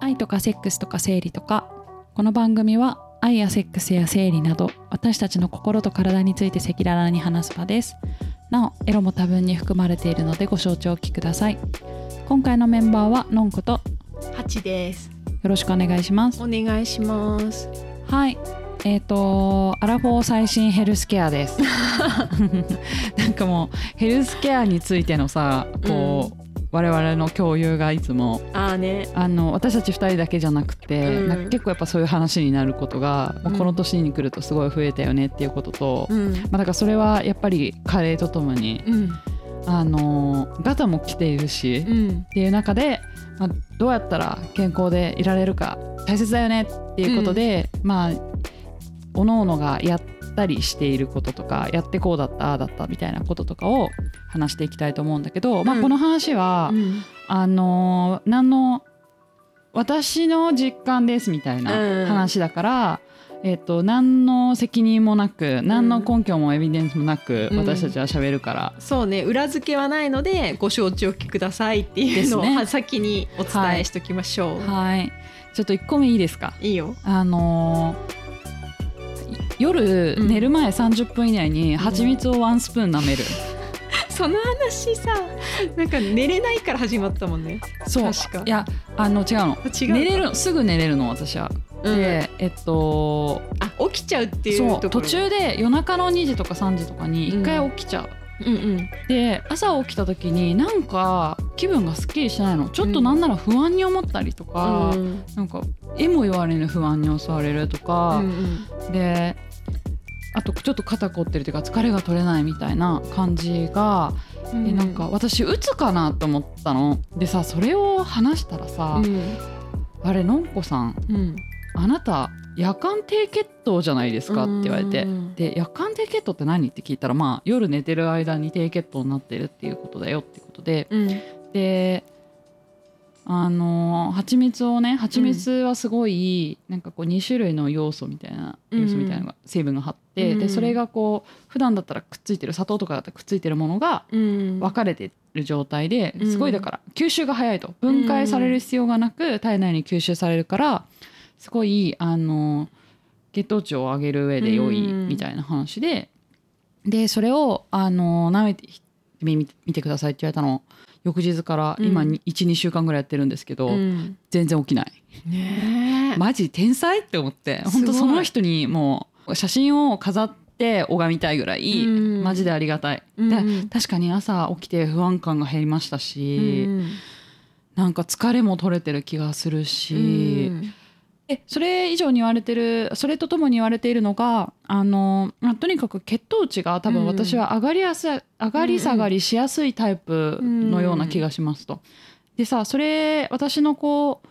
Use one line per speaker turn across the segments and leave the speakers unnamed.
愛とかセックスとか生理とかこの番組は愛やセックスや生理など私たちの心と体について赤裸々に話す場です。なおエロも多分に含まれているのでご承知おきください。今回のメンバーはのんことよ
八です。
ろしくお願いします。
お願いします。
はい。えっ、とアラフォー最新ヘルスケアです。なんかもうヘルスケアについてのさこう、我々の共有がいつも
ああね。
あの私たち2人だけじゃなくて、
うん
なんか結構やっぱそういう話になることが、まあ
うん
この年に来るとすごい増えたよねっていうことと、ま
うん。
あ、だからそれはやっぱり加齢とともに、
うん。
あのガタも来ているし、っ
うん。
ていう中で、まあ、どうやったら健康でいられるか大切だよねっていうことで、まあおのおのがやったりしていることとかやってこうだったああだったみたいなこととかを話していきたいと思うんだけど、まあ、
うん
この話は、
うん。
あのー何の私の実感ですみたい
うん。
な話だから、えっと何の責任もなく何の根拠もエビデンスもなく、
うん。
私たちは喋るから、
そうね。裏付けはないのでご承知おきくださいっていうのを、先にお伝えしときましょう。
はい。ちょっと1個目いいですか？
い、いよ。
あのー夜
うん。
寝る前30分以内に蜂蜜をワンスプーン舐める、
その話さ、なんか寝れないから始まったもんね。
そう。
確か。
いやあの違うの。
違うか
寝れるすぐ寝れるの私は、
うん。
でえっと
あ、起きちゃうっていう
そう
ところ。
途中で夜中の2時とか3時とかに1回起きちゃう、
うんうん。
で朝起きた時になんか気分がすっきりしないの。ちょっとなんなら不安に思ったりとか、
うん
なんか絵も言われぬ不安に襲われると
う
か、
ん。
であとちょっと肩凝ってるというか疲れが取れないみたいな感じが、
うん。
でなんか私うつかなと思ったのでさそれを話したらさ、
うん。
あれのんこさん
うん。
あなた夜間低血糖じゃないですかって言われて、
うん
で夜間低血糖って何？って聞いたらまあ夜寝てる間に低血糖になってるっていうことだよってことで
うん。
であの蜂蜜をね蜂蜜はすごい、なんかこう2種類の要素みたいな要素みたいなのが、成分が張って、
うん。
でそれがこう普段だったらくっついてる砂糖とかだったらくっついてるものが
うん。
分かれてる状態で
うん。
すごいだから吸収が早いと。分解される必要がなく体内に吸収されるからすごいあの血糖値を上げる上で良い
うん。
みたいな話ででそれをあの舐めてみ見てくださいって言われたの翌日から今
うん
12週間ぐらいやってるんですけど、
うん。
全然起きない。
ねえ。
マジ天才って思って本当その人にもう写真を飾って拝みたいぐらい、
うん。
マジでありがたい、
うん。
で確かに朝起きて不安感が減りましたし、
うん。
なんか疲れも取れてる気がするし、それ以上に言われてるそれとともに言われているのがあの、まあ、とにかく血糖値が多分
うん。
私は上がりやすい、上がり下がりしやすいタイプのような気がしますと。でさそれ私のこう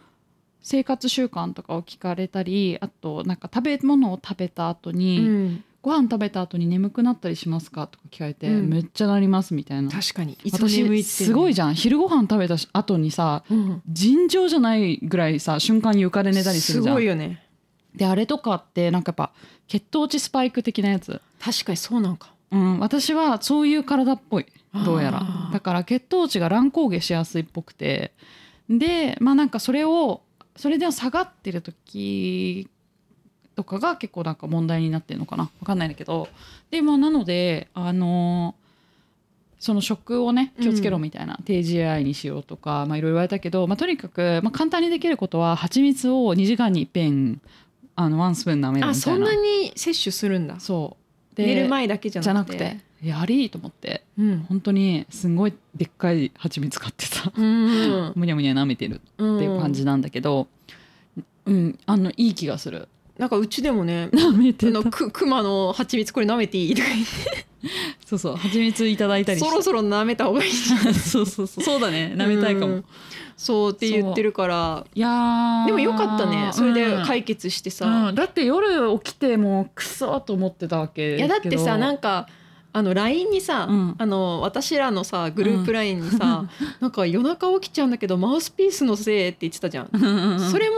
生活習慣とかを聞かれたりあとなんか食べ物を食べた後に、
うん
ご飯食べた後に眠くなったりしますか？とか聞かれて、
うん
めっちゃなりますみたいな。
確かに。いつも
私
眠いって
すごいじゃん。昼ご飯食べた後にさ
うん。
尋常じゃないぐらいさ瞬間に床で寝たりするじゃん。
ごいよね。
であれとかってなんかやっぱ血糖値スパイク的なやつ、
確かにそうなんか。
うん、私はそういう体っぽい。どうやら。
あー
だから血糖値が乱高下しやすいっぽくて。でまあなんかそれをそれでも下がってる時とかが結構なんか問題になってるのかな。わかんないんだけど。でまあなのであのその食をね気をつけろみたいな、低 GI にしようとかまあいろいろ言われたけど、まあ、とにかく、まあ、簡単にできることは蜂蜜を2時間にいっぺんあのワンスプーン舐めるみたいな。
あそんなに摂取するんだ。
そう。で
寝る前だけじゃなくて。
やりと思って。
うん。
本当にすんごいでっかい蜂蜜買ってさ
うん。
むにゃむにゃ舐めてるっていう感じなんだけど。うん、あのいい気がする
なんかうちでもね
舐め
あ
てた。
のく熊の蜂蜜これ舐めていいとか言って。
そうそう。蜂蜜いただいたり
そろそろ舐めた方がいい
そうそうそう。そうだね。舐めたいかも、
うんそうって言ってるから。
いやー。
でもよかったね。それで
うん
解決してさ、
うん。だって夜起きてもうクソと思ってたわけ
いやだってさなん
か
かあの LINE にさ、
うん。
あの私らのさグループ LINE にさ、なんか夜中起きちゃうんだけどマウスピースのせいって言ってたじゃん、それも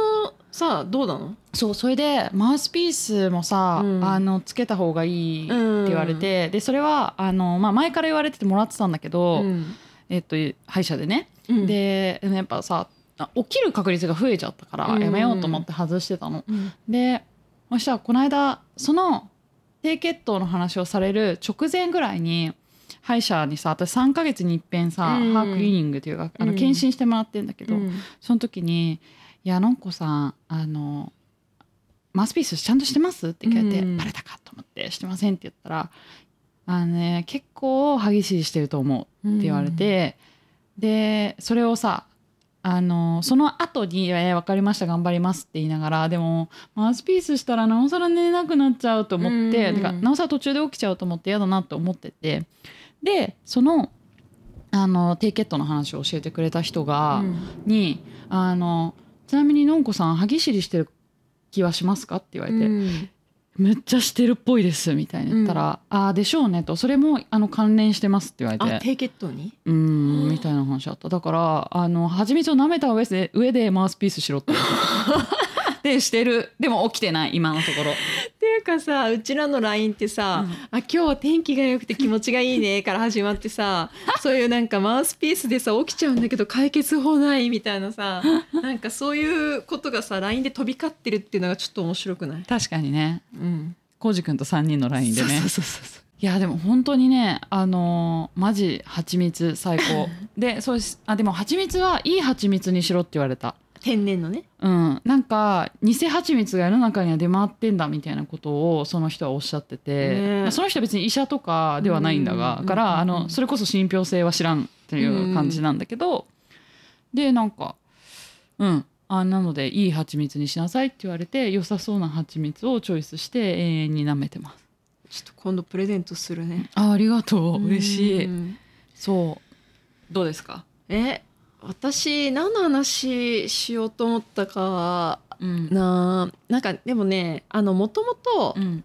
さどうなの？
そうそれでマウスピースもさ、
うん。
あのつけた方がいいって言われて、でそれはあの、まあ、前から言われててもらってたんだけど、
うん。
えっと歯医者でね、
うん。
ででもやっぱさあ起きる確率が増えちゃったから
うん。
やめようと思って外してたの。
うん。
でそしたらこの間その低血糖の話をされる直前ぐらいに歯医者にさ私3ヶ月に一遍さ、
うん。
歯クリーニングっていうかあの
うん。
検診してもらってんだけど、
うん。
その時に「いやのんこさんあのマウスピースちゃんとしてます?」って聞かれて「
うん。
バレたか?」と思って「してません」って言ったら「あのね結構歯ぎしりしてると思う」って言われて、でそれをさあのその後に「えー、分かりました頑張ります」って言いながらでもマウスピースしたらなおさら寝れなくなっちゃうと思って、
うん
てかなおさら途中で起きちゃうと思って嫌だなと思ってて。でそのあの低血糖の話を教えてくれた人が、
うん。
にあの「ちなみにのんこさん歯ぎしりしてる気はしますか?」って言われて、
うん。
めっちゃしてるっぽいです」みたいに言ったら「ああでしょうね」と「それもあの関連してます」って言われて。
あ低血糖に？
うーんみたいな話あった。だからあの蜂蜜を舐めた上で上でマウスピースしろって。でしてる。でも起きてない今のところ
っていうかさうちらの LINE ってさ、
うん。
あ今日は天気が良くて気持ちがいいねから始まってさ そういうなんかマウスピースでさ起きちゃうんだけど解決法ないみたいなさなんかそういうことがさ LINE で飛び交ってるっていうのがちょっと面白くない、
確かにね。
うん、
浩司君と3人の LINE でね。
そうそうそうそう
いやでも本当にねあのーマジ蜂蜜最高。でそうあでも蜂蜜はいい蜂蜜にしろって言われた
天然のね。
うん。なんか偽蜂蜜が世の中には出回ってんだみたいなことをその人はおっしゃってて、
ね
まあその人は別に医者とかではないんだが、
うん
からあ
うん。
のそれこそ信憑性は知らんっていう感じなんだけど、でなんかうん。あなのでいい蜂蜜にしなさいって言われて良さそうな蜂蜜をチョイスして永遠に舐めてます。
ちょっと今度プレゼントするね。
あありがとう。嬉しい、
うん。
そう。どうですか？
え私何の話しようと思ったか
うん。
ななんかでもねあのもともと
うん。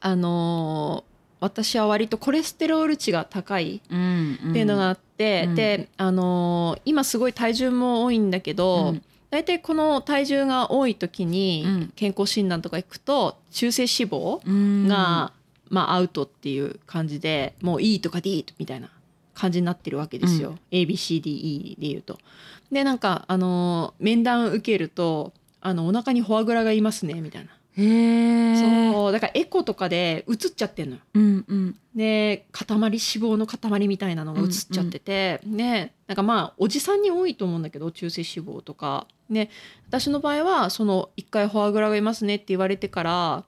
あのー私は割とコレステロール値が高い
うん
っていうのがあって、
うん。
で、あのー今すごい体重も多いんだけど、
うん。
大体この体重が多い時に
うん。
健康診断とか行くと中性脂肪
うん。
が、まあ、アウトっていう感じでもう E とか D みたいな感じになってるわけですよ、ABCDE でいうと。でなんか、あのー面談受けるとあのお腹にフォアグラがいますねみたいな。
へえ
そう。だからエコとかで映っちゃってんのよ。
うんうん。
で塊脂肪の塊みたいなのが映っちゃってて、でなんかまあおじさんに多いと思うんだけど中性脂肪とか。で私の場合はその一回フォアグラがいますねって言われてから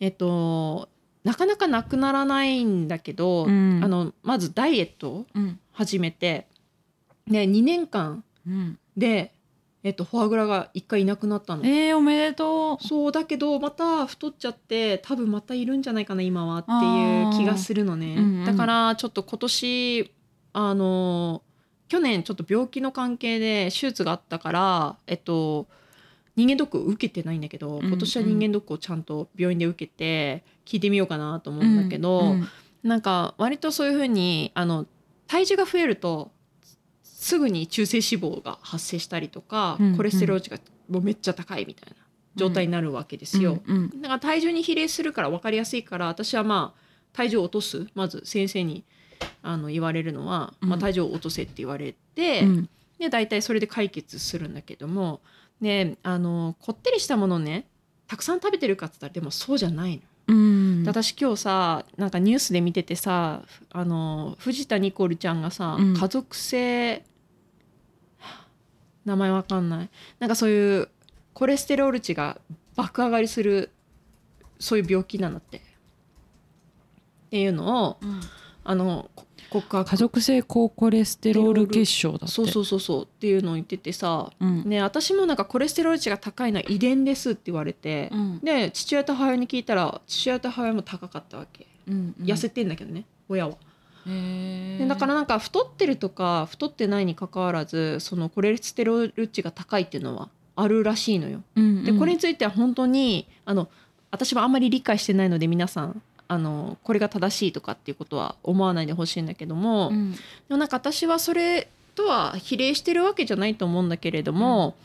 えっとなかなかなくならないんだけど、
うん。
あのまずダイエットを
うん。
始めてで2年間
うん。
で、えっと、フォアグラが一回いなくなったの。
えー、おめでとう。
そうだけどまた太っちゃって多分またいるんじゃないかな今はっていう気がするのね、
うんうん
だからちょっと今年あの去年ちょっと病気の関係で手術があったからえっと人間ドックを受けてないんだけど
うん。
今年は人間ドックをちゃんと病院で受けて聞いてみようかなと思うんだけど、
うん
なんか割とそういうふうにあの体重が増えるとすぐに中性脂肪が発生したりとか、
うん
コレステロール値がもうめっちゃ高いみたいな状態になるわけですよ。
うんうん。
だから体重に比例するから分かりやすいから私はまあ体重を落とすまず先生にあの言われるのは、まあ、
うん
体重を落とせって言われて、
うん。
で大体それで解決するんだけどもであのこってりしたものをねたくさん食べてるかって言ったらでもそうじゃないの。
うん。
で私今日さなんかニュースで見ててさあの藤田ニコルちゃんがさ、
うん。
家族性名前わかんない。なんかそういうコレステロール値が爆上がりするそういう病気なんだって。っていうのを
うん。
あのこ告白
家族性高コレステロール血症だって。
そうそうそうそう。っていうのを言っててさ、
うん。
ね、私もなんかコレステロール値が高いのは遺伝ですって言われて、
うん。
で父親と母親に聞いたら父親と母親も高かったわけ。
うん
痩せてんだけどね、親は。でだからなんか太ってるとか太ってないにかかわらずそのコレステロール値が高いっていうのはあるらしいのよ。
うん。
でこれについては本当にあの私はあんまり理解してないので皆さんあのこれが正しいとかっていうことは思わないでほしいんだけども、で
うん。
もなんか私はそれとは比例してるわけじゃないと思うんだけれども、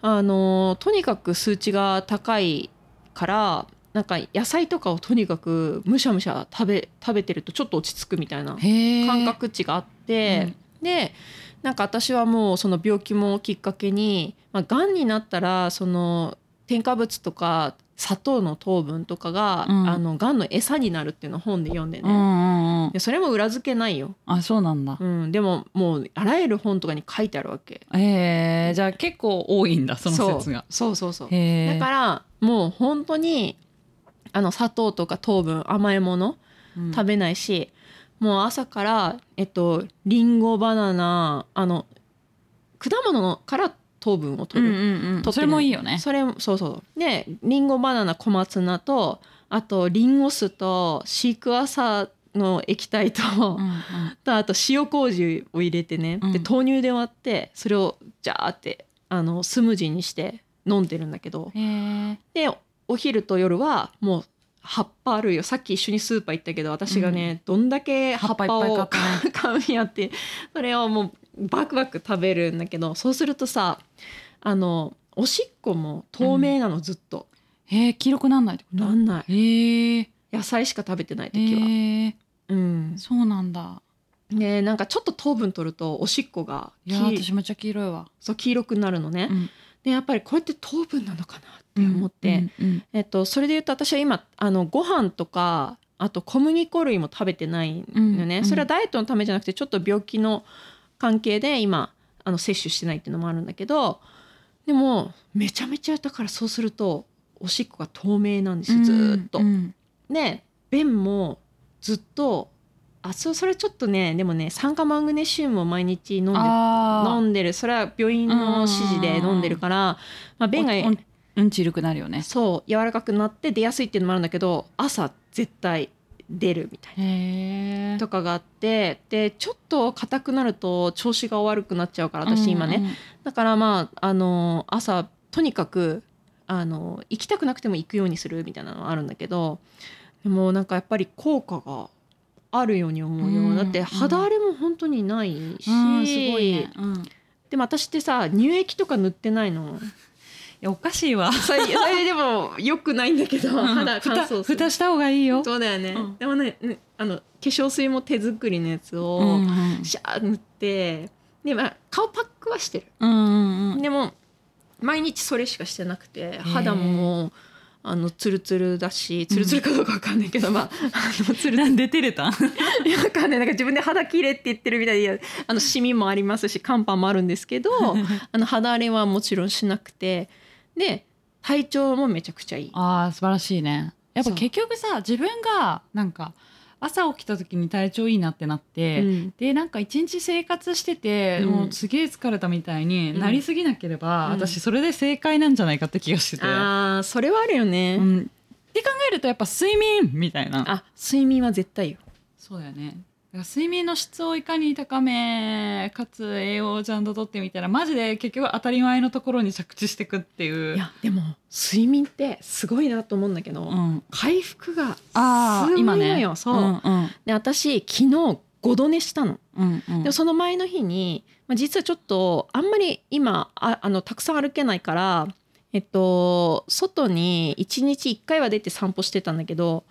あのとにかく数値が高いからなんか野菜とかをとにかくむしゃむしゃ食べ食べてるとちょっと落ち着くみたいな感覚値があって、でなんか私はもうその病気もきっかけに、まあ、がんになったらその添加物とか砂糖の糖分とかが、
うん。
あのがんの餌になるっていうのを本で読んでね、
うんうんうん
でそれも裏付けないよ、
あそうなんだ。
うん、でももうあらゆる本とかに書いてあるわけ。
え。ー、じゃあ結構多いんだその説が。
そうそうそう。そうだからもう本当にあの砂糖とか糖分甘いもの
うん。
食べないし、もう朝からえっとリンゴバナナあの果物から糖分を取る、
うんうんうん。それもいいよね。
それそうそう。でリンゴバナナ小松菜とあとリンゴ酢とシークワーサーの液体と,、
うん
とあと塩麹を入れてね、
うん。
で豆乳で割ってそれをジャーってあのスムージーにして飲んでるんだけど。でお昼と夜はもう葉っぱ類をさっき一緒にスーパー行ったけど私がね、どんだけ葉っぱを
買
うんやってそれをもうバクバク食べるんだけどそうするとさあのおしっこも透明なの、ずっと。
へえ黄色くなんないってこと？
なんない。
へえ
野菜しか食べてない時は、
へえ
うん。
そうなんだ。
ねなんかちょっと糖分取るとおしっこが
いや
黄
私めっちゃ黄色いわ。
そう黄色くなるのね、
うん。
でやっぱりこれって糖分なのかなって思って、
うんうん
えっと、それで言うと私は今あのご飯とかあと小麦粉類も食べてないのね、
うん。
それはダイエットのためじゃなくてちょっと病気の関係で今あの摂取してないっていうのもあるんだけどでもめちゃめちゃだからそうするとおしっこが透明なんですよずーっと。で便もずっとあそうそれちょっとねでもね酸化マグネシウムを毎日飲んで飲んでる。それは病院の指示で飲んでるから、まあ、便が
うんち緩くなるよね。
そう柔らかくなって出やすいっていうのもあるんだけど朝絶対出るみたいな。とかがあってでちょっと硬くなると調子が悪くなっちゃうから私今ね、だからまああの朝とにかくあの行きたくなくても行くようにするみたいなのはあるんだけどでもなんかやっぱり効果があるように思うよ、
うん
だって肌荒れも本当にないし、
うんうんすごいね。うん。
でも私ってさ乳液とか塗ってないの？
いやおかしいわ。
それそれでもよくないんだけど肌乾燥する。
ふたした方がいいよ。
そうだよね、
うん。
でもねねあの化粧水も手作りのやつ
う
を
んうん。
シャー塗ってで、まあ、顔パックはしてる。
うんうんうん。
でも毎日それしかしてなくて肌もあのツルツルだしツルツルかどうかわかんないけど、まああのツル
なんで照れたん？
いやわかんない。なんか自分で肌綺麗って言ってるみたいであのシミもありますし乾パンもあるんですけど あの肌荒れはもちろんしなくてで体調もめちゃくちゃいい。
あー素晴らしいね。やっぱ
そう。
結局さ自分がなんか朝起きた時に体調いいなってなって、
うん。
でなんか一日生活してて、
うん。
もうすげえ疲れたみたいになりすぎなければ、
うん。
私それで正解なんじゃないかって気がしてて、
あーそれはあるよね。
うん、って考えるとやっぱ睡眠みたいな。
あ睡眠は絶対よ。
そうだよね睡眠の質をいかに高めかつ栄養をちゃんととってみたらマジで結局当たり前のところに着地していくっていう。
いやでも睡眠ってすごいなと思うんだけど、
うん、
回復がすごいの
今ね
よそう、
んうん。
で私昨日5度寝したの。
うんうん。
でもその前の日に、まあ、実はちょっとあんまり今ああのたくさん歩けないから、えっと、外に1日1回は出て散歩してたんだけど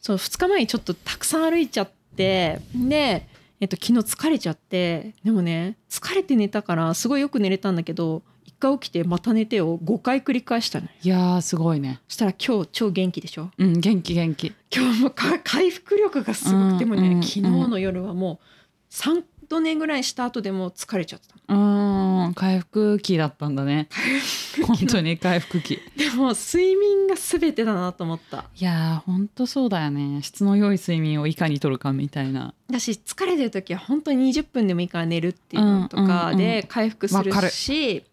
その2日前にちょっとたくさん歩いちゃってで、えっと、昨日疲れちゃってでもね疲れて寝たからすごいよく寝れたんだけど1回起きてまた寝てを5回繰り返したのよ。
いやーすごいね。
そしたら今日超元気でしょ？
うん元気元気。
今日もか回復力がすご
うん
くてもね、
うん
昨日の夜はもう3度寝ぐらいした後でも疲れちゃってた
うーん回復期だったんだね。本当に回復期。
でも睡眠が全てだなと思った。
いやー本当そうだよね。質の良い睡眠をいかにとるかみたいな。
だし疲れてる時は本当に20分でもいいから寝るっていうのとか
うん
で回復する
わかる。
し、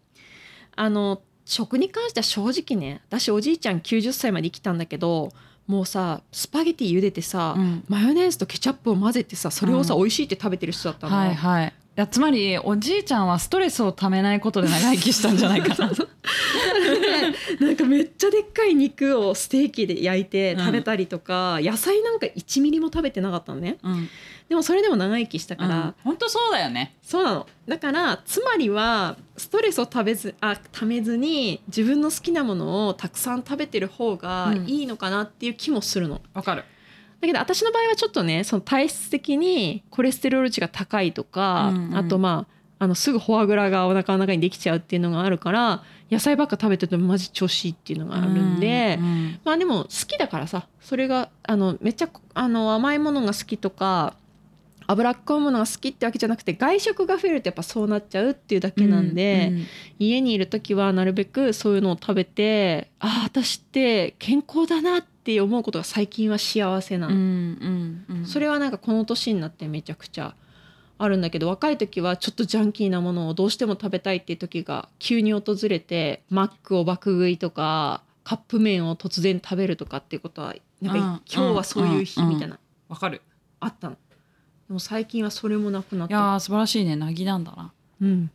あの食に関しては正直ね私おじいちゃん90歳まで生きたんだけどもうさスパゲティ茹でてさ、
うん。
マヨネーズとケチャップを混ぜてさそれをさ、
うん。
美味しいって食べてる人だったの、
はいはい。いやつまりおじいちゃんはストレスをためないことで長生きしたんじゃないかな。
なんかめっちゃでっかい肉をステーキで焼いて食べたりとか、野菜なんか1ミリも食べてなかったのね。
うん。
でもそれでも長生きしたから、
本当そうだよね。
そうなの。だからつまりはストレスを食べずあためずに自分の好きなものをたくさん食べてる方が
うん。
いいのかなっていう気もするの、
わかる
だけど私の場合はちょっとねその体質的にコレステロール値が高いとか、
うんうん。
あとまああのすぐフォアグラがお腹の中にできちゃうっていうのがあるから野菜ばっか食べててもマジ調子いいっていうのがあるんで、
うんうん
まあでも好きだからさそれがあのめっちゃあの甘いものが好きとか脂っこいものが好きってわけじゃなくて外食が増えるとやっぱそうなっちゃうっていうだけなんで、
うん
家にいる時はなるべくそういうのを食べてああ私って健康だなって思うことが最近は幸せなの、
うんうんうん。
それはなんかこの年になってめちゃくちゃあるんだけど若い時はちょっとジャンキーなものをどうしても食べたいっていう時が急に訪れてマックを爆食いとかカップ麺を突然食べるとかっていうことはなんか
うん
今日はそういう日みたいな
わかる。
あったの。でも最近はそれもなくなっ
いや素晴らしいね。なぎなんだな。
うん、
い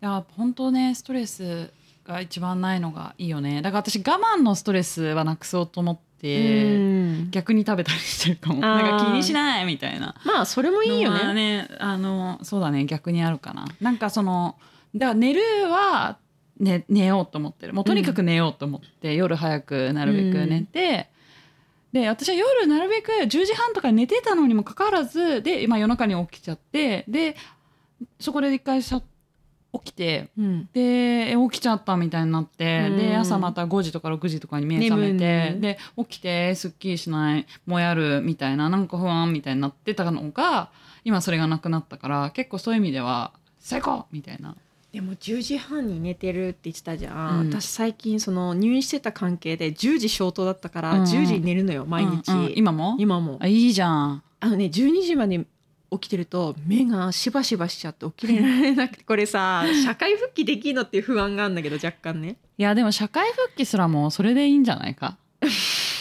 や本当ねストレスが一番ないのがいいよね。だから私我慢のストレスはなくそうと思って、
うん。
逆に食べたりしてるかも。
あー。
なんか気にしないみたいな。
まあそれもいいよ
のは
ね。
ねあのそうだね。逆にあるかな。なんかそのだから寝るは、ね、寝ようと思ってる。もうとにかく寝ようと思って、夜早くなるべく寝て、で私は夜なるべく10時半とかに寝てたのにもかかわらずで、まあ、夜中に起きちゃってでそこで一回さ起きて
うん。
でえ起きちゃったみたいになって、
うん。
で朝また5時とか6時とかに目覚め
眠
て、
い。
で起きてすっきりしないもやるみたいななんか不安みたいになってたのが今それがなくなったから結構そういう意味では最高みたいな。
でも10時半に寝てるって言ってたじゃん、
うん。
私最近その入院してた関係で10時消灯だったから
うん。うん
10時に寝るのよ毎日、
うんうん。今も？
今も。
あいいじゃん。
あのね12時まで起きてると目がしばしばしちゃって起きれられなくて これさ社会復帰できんのっていう不安があるんだけど若干ね。
いやでも社会復帰すらもそれでいいんじゃないか？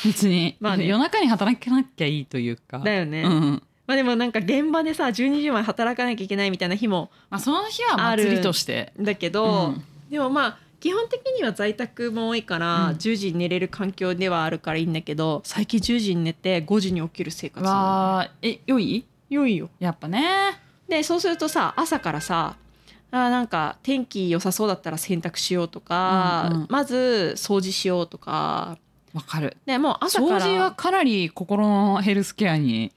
別に、
まあね。
夜中に働かなきゃいいというか。
だよね、
うん
まあでもなんか現場でさ12時まで働かなきゃいけないみたいな日も
まあ、その日は祭りとして
だけど、
うん。
でもまあ基本的には在宅も多いから、
うん。
10時に寝れる環境ではあるからいいんだけど最近10時に寝て5時に起きる生活。
わあ。え良い？
良いよ。
やっぱね。
でそうするとさ朝からさあーなんか天気良さそうだったら洗濯しようとか、
うんうん。
まず掃除しようとか。
わかる。
でもう朝から
掃除はかなり心のヘルスケアに
うん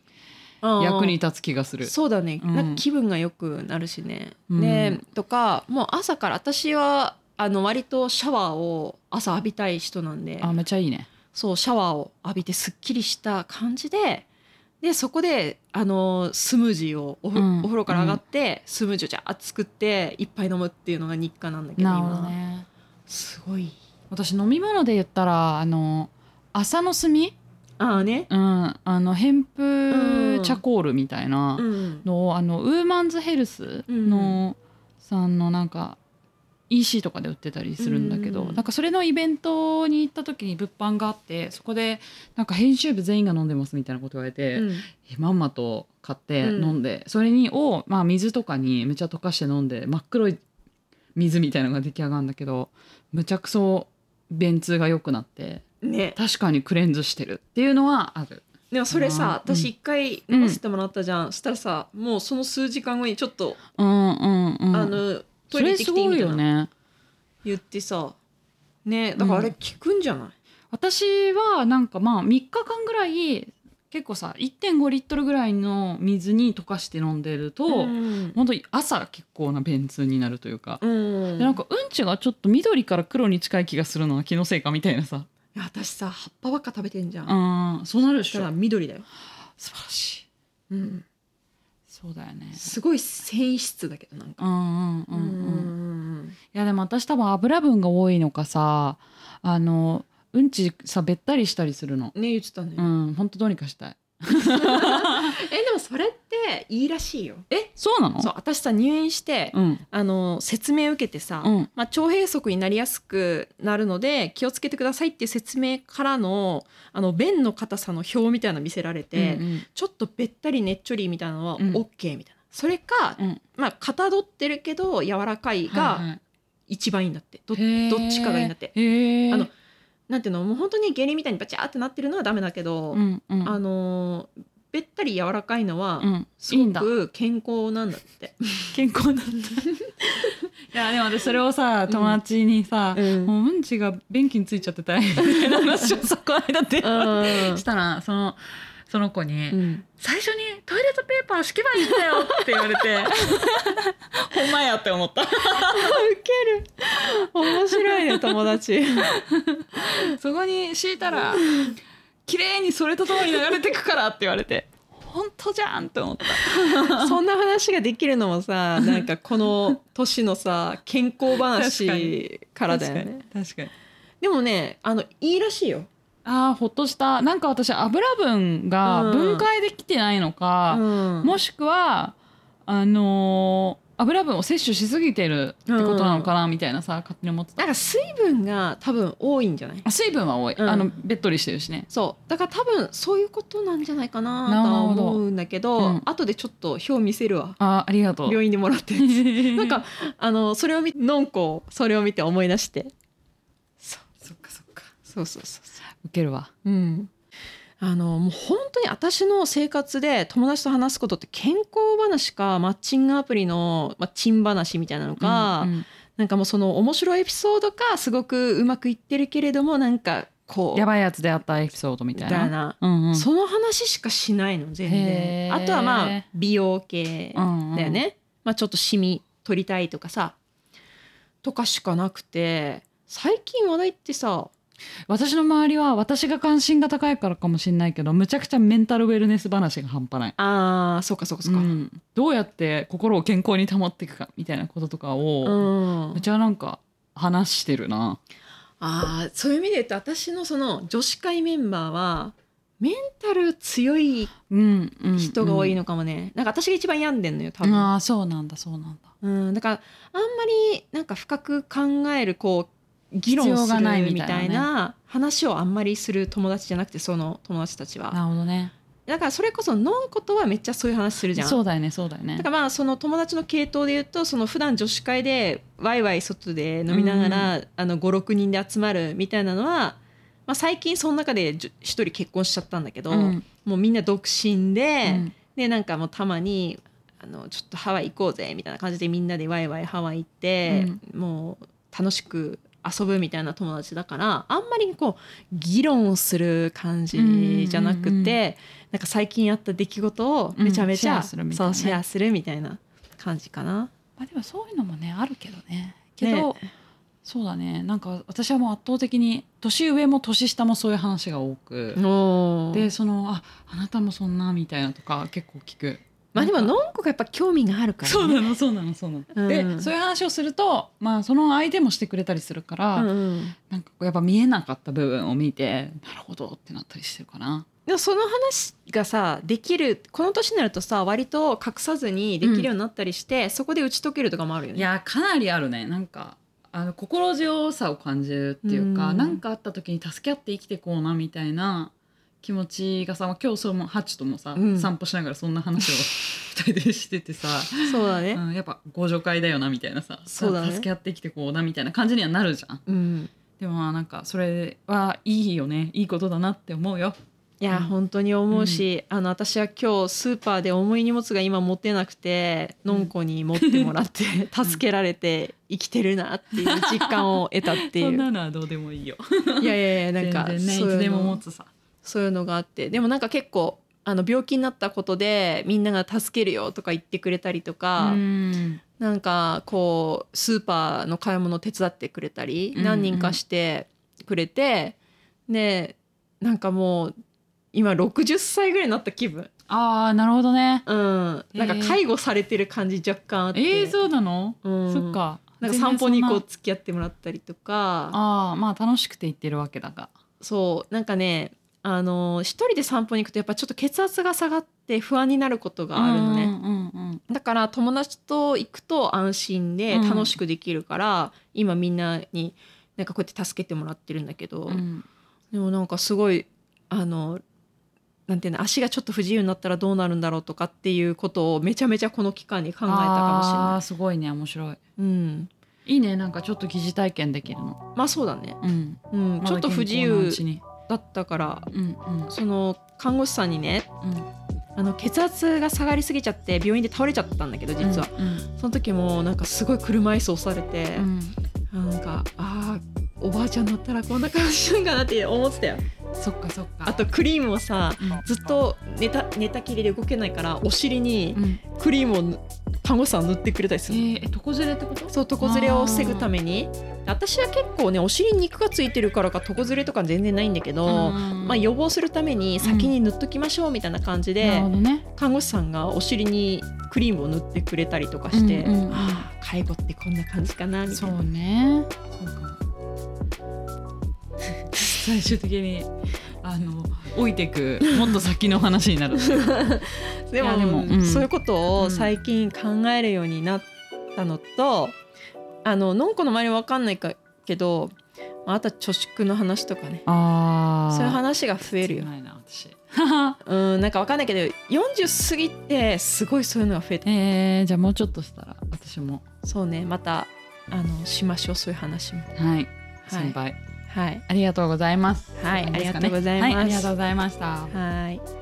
役に立つ気がする。
そうだね、
うん。
なんか気分が良くなるしね。
うん。
でとかもう朝から私はあの割とシャワーを朝浴びたい人なんで。
あめっちゃいいね。
そうシャワーを浴びてすっきりした感じで。でそこであのスムージーをお,、
うん。
お風呂から上がって、スムージーをじゃあ作って一杯飲むっていうのが日課なんだけど
ね。
すごい。
私飲み物で言ったらあの朝の炭、
ああね。
うん、あのヘンプチャコールみたいな
うん。
のを、あのウーマンズヘルスのさんのなんか EC とかで売ってたりするんだけど、
うん。
なんかそれのイベントに行った時に物販があってそこでなんか編集部全員が飲んでますみたいなこと言われて、
うん。
えまんまと買って
うん。
飲んで、それにを、まあ、水とかにめちゃ溶かして飲んで真っ黒い水みたいなのが出来上がるんだけどむちゃくそ便通が良くなって
ね。
確かにクレンズしてるっていうのはある。
でもそれさ
うん。
私一回飲ませてもらったじゃん、そしたらさもうその数時間後にちょっと、
うんうんうん、
あのト
そ
イレ行ってき
れすごい
てみたいな
よね。
言ってさねだからあれ効くんじゃない、
私はなんかまあ3日間ぐらい結構さ1.5リットルぐらいの水に溶かして飲んでると、
ん
本当に朝結構な便通になるというか、
うん。
でなんかうんちがちょっと緑から黒に近い気がするのは気のせいかみたいなさ
いや私さ葉っぱばっか食べてんじゃん、
うんそうなるでしょ。
だから緑だよ、
素晴らしい。
うん、
そうだよね。
すごい繊維質だけどなんか。
うん。うんうんうん
うん。
いやでも私多分油分が多いのかさあのうんちさべったりしたりするの。
ね言ってたね、
うんほんとどうにかしたい
えでもそれっていいらしいよ。
えそうなの？
そう私さ入院して、
うん。
あの説明受けてさ、
うん。
まあ、腸閉塞になりやすくなるので気をつけてくださいっていう説明からのあの便の硬さの表みたいなの見せられて、
うんうん。
ちょっとべったりねっちょりみたいなのは
うん。
OK みたいな、それか、
うん。
まあかたどってるけど柔らかい
はい
が
はい。
一番いいんだって、ど
へー。
どっちかがいいんだって。あのなんていうのもう本当に下痢みたいにバチャーってなってるのはダメだけど、
うんうん。
あのーべったり柔らかいのは
うん
す
いいんだ。
ごく健康なんだって。
健康なんだ。いやでも私それをさ友達にさ、
うん。
もううんちが便器についちゃって大変みたいな話をそこ間で
うん。
したらそのその子に、
うん。
最初にトイレットペーパー敷けばいいんだよって言われて。ほんまやって思った。
ウケる。面白いね友達。
そこに敷いたら綺麗にそれとともに流れてくからって言われて。本当じゃんって思った。
そんな話ができるのもさなんかこの年のさ健康話からだよね。
確かに。
でもねあのいいらしいよ、
あーほっとした。なんか私油分が
うん。
分解できてないのか、
うん。
もしくはあのー油分を摂取しすぎてるってことなのかなみたいなさ勝手に思ってた。
なんか水分が多分多いんじゃない？
あ水分は多い、
うん。
あのべっとりしてるしね。
そう。だから多分そういうことなんじゃないかなと思うんだけど
うん。
後でちょっと表見せるわ。
あありがとう。
病院でもらって。なんかあのそれを見のんこそれを見て思い出して。そう
そっかそっか。
そうそうそう。そ
受けるわ。
ううん。あのもう本当に私の生活で友達と話すことって健康話かマッチングアプリのマッチン話みたいなのか、
うんうん。
なんかもうその面白いエピソードかすごくうまくいってるけれどもなんかこう
やばいやつであったエピソードみたいな。
な。
うんうん。
その話しかしないの全然。あとはまあ美容系
うんうん。
だよね、まあ、ちょっとシミ取りたいとかさとかしかなくて最近話題ってさ
私の周りは私が関心が高いからかもしれないけどむちゃくちゃメンタルウェルネス話が半端ない、
あーそうかそうかそうか、
うん。どうやって心を健康に保っていくかみたいなこととかを、
うん。
めちゃなんか話してるな。
あーそういう意味で言うと私のその女子会メンバーはメンタル強い
うんうん
人が多い
の、
のかもね、なんか私が一番病んでんのよ多
うん
分、
ああそうなんだそうなんだ。
うん、だからあんまりなんか深く考えるこう議論する
必要がないみ
みた
たいな
話をあんまりする友達じゃなくてその友達たちは。
なるほどね。
だからそれこそのんことはめっちゃそういう話するじゃん。
そうだよねそうだよね。
だからまあその友達の系統で言うとその普段女子会でワイワイ外で飲みながら、あの56人で集まるみたいなのは、まあ、最近その中で一人結婚しちゃったんだけど、
うん。
もうみんな独身で、
うん。
でなんかもうたまにあのちょっとハワイ行こうぜみたいな感じでみんなでワイワイハワイ行って、もう楽しく遊ぶみたいな友達だからあんまりこう議論をする感じじゃなくて、
う
なんか最近あった出来事をめちゃめちゃ、
うんシェアするみたいな
感じかな。
まあ、でもそういうのもねあるけどね。けど、
ね
そうだね。なんか私はもう圧倒的に年上も年下もそういう話が多く、でそのああなたもそんなみたいなとか結構聞く
まあでものんこがやっぱ興味があるから、ね、
そうなのそうなのそうなの、
うん。
でそういう話をするとまあその相手もしてくれたりするから、
うんうん。
なんかやっぱ見えなかった部分を見てなるほどってなったりしてるかな。
でもその話がさできるこの年になるとさ割と隠さずにできるようになったりして、そこで打ち解けるとかもあるよね。
いやかなりあるね。なんかあの心強さを感じるっていうか
うん。
何、かあった時に助け合って生きてこうなみたいな気持ちがさまあ今日そうもハチともさ、
うん
散歩しながらそんな話を 二人でしててさ、
そうだね。
うん、やっぱ互助会だよなみたいなさ
そうだね
助け合って生きてこうなみたいな感じにはなるじゃん。
うん、
でもまあなんかそれはいいよねいいことだなって思うよ。
いや、
うん
本当に思うし、あの私は今日スーパーで重い荷物が今持てなくてのんこに持ってもらって 助けられて生きてるなっていう実感を得たってい
そん
う。
なのはどうでもいいよ。
いやいやいやなんか
ねいつでも持つさ。
そういうのがあってでもなんか結構あの病気になったことでみんなが助けるよとか言ってくれたりとか、
うん。
なんかこうスーパーの買い物手伝ってくれたり、
うん
何人かしてくれてでなんかもう今60歳ぐらいになった気分。
ああなるほどね。
うん。なんか介護されてる感じ若干あって、
えー、そうなの、
うん。
そっか。
なんか散歩にこう付き合ってもらったりとか。
ああまあ楽しくて行ってるわけだが。
そう。なんかねあの一人で散歩に行くとやっぱちょっと血圧が下がって不安になることがあるのね。
うんうんうん
だから友達と行くと安心で
うん
楽しくできるから、今みんなになんかこうやって助けてもらってるんだけど、
うん
でもなんかすごいあのなんていうの足がちょっと不自由になったらどうなるんだろうとかっていうことをめちゃめちゃこの期間に考えたかもしれ
あ
な
ーすごいね面白い。
い。うん、
いいねなんかちょっと疑似体験できるの。
まあそうだね、
うん。
うん、ちょっと不自由だったから
うんうん。
その看護師さんにね
うん。
あの血圧が下がりすぎちゃって病院で倒れちゃったんだけど実は、
うん
その時もなんかすごい車椅子押されて。
うん。
なんかあーおばあちゃんだったらこんな感じなんかなって思ってたよ。
そっかそっか。
あとクリームをさ
うん。
ずっと寝た寝たきりで動けないからお尻に
うん。
クリームをぬ看護師さん塗ってくれたりす
え
るの、
ー、え床ずれってこと？
そう床ずれを防ぐために私は結構ねお尻に肉がついてるからか床ずれとか全然ないんだけど、まあ、予防するために先に塗っときましょうみたいな感じで、
ほどね。
看護師さんがお尻にクリームを塗ってくれたりとかして、
うんうんうん。
はあ介護ってこんな感じかなみた
そ
いな。
うねそうかも最終的にあの老いていくもっと先の話になる。でもうん。
そういうことを最近考えるようになったのと、あののんこの周りは分かんないかけどあとは貯蓄の話とかね。
ああ
そういう話が増えるよ。
ないな私。
うんなんか分かんないけど40過ぎてすごいそういうのが増えて。
えー、じゃあもうちょっとしたら私も。
そうねまたあのしましょうそういう話も。
はい先輩、
はい。
ありがとうございます。
はい
そうなんですか
ありがとうございます。
はい、ありがとうございました。
はい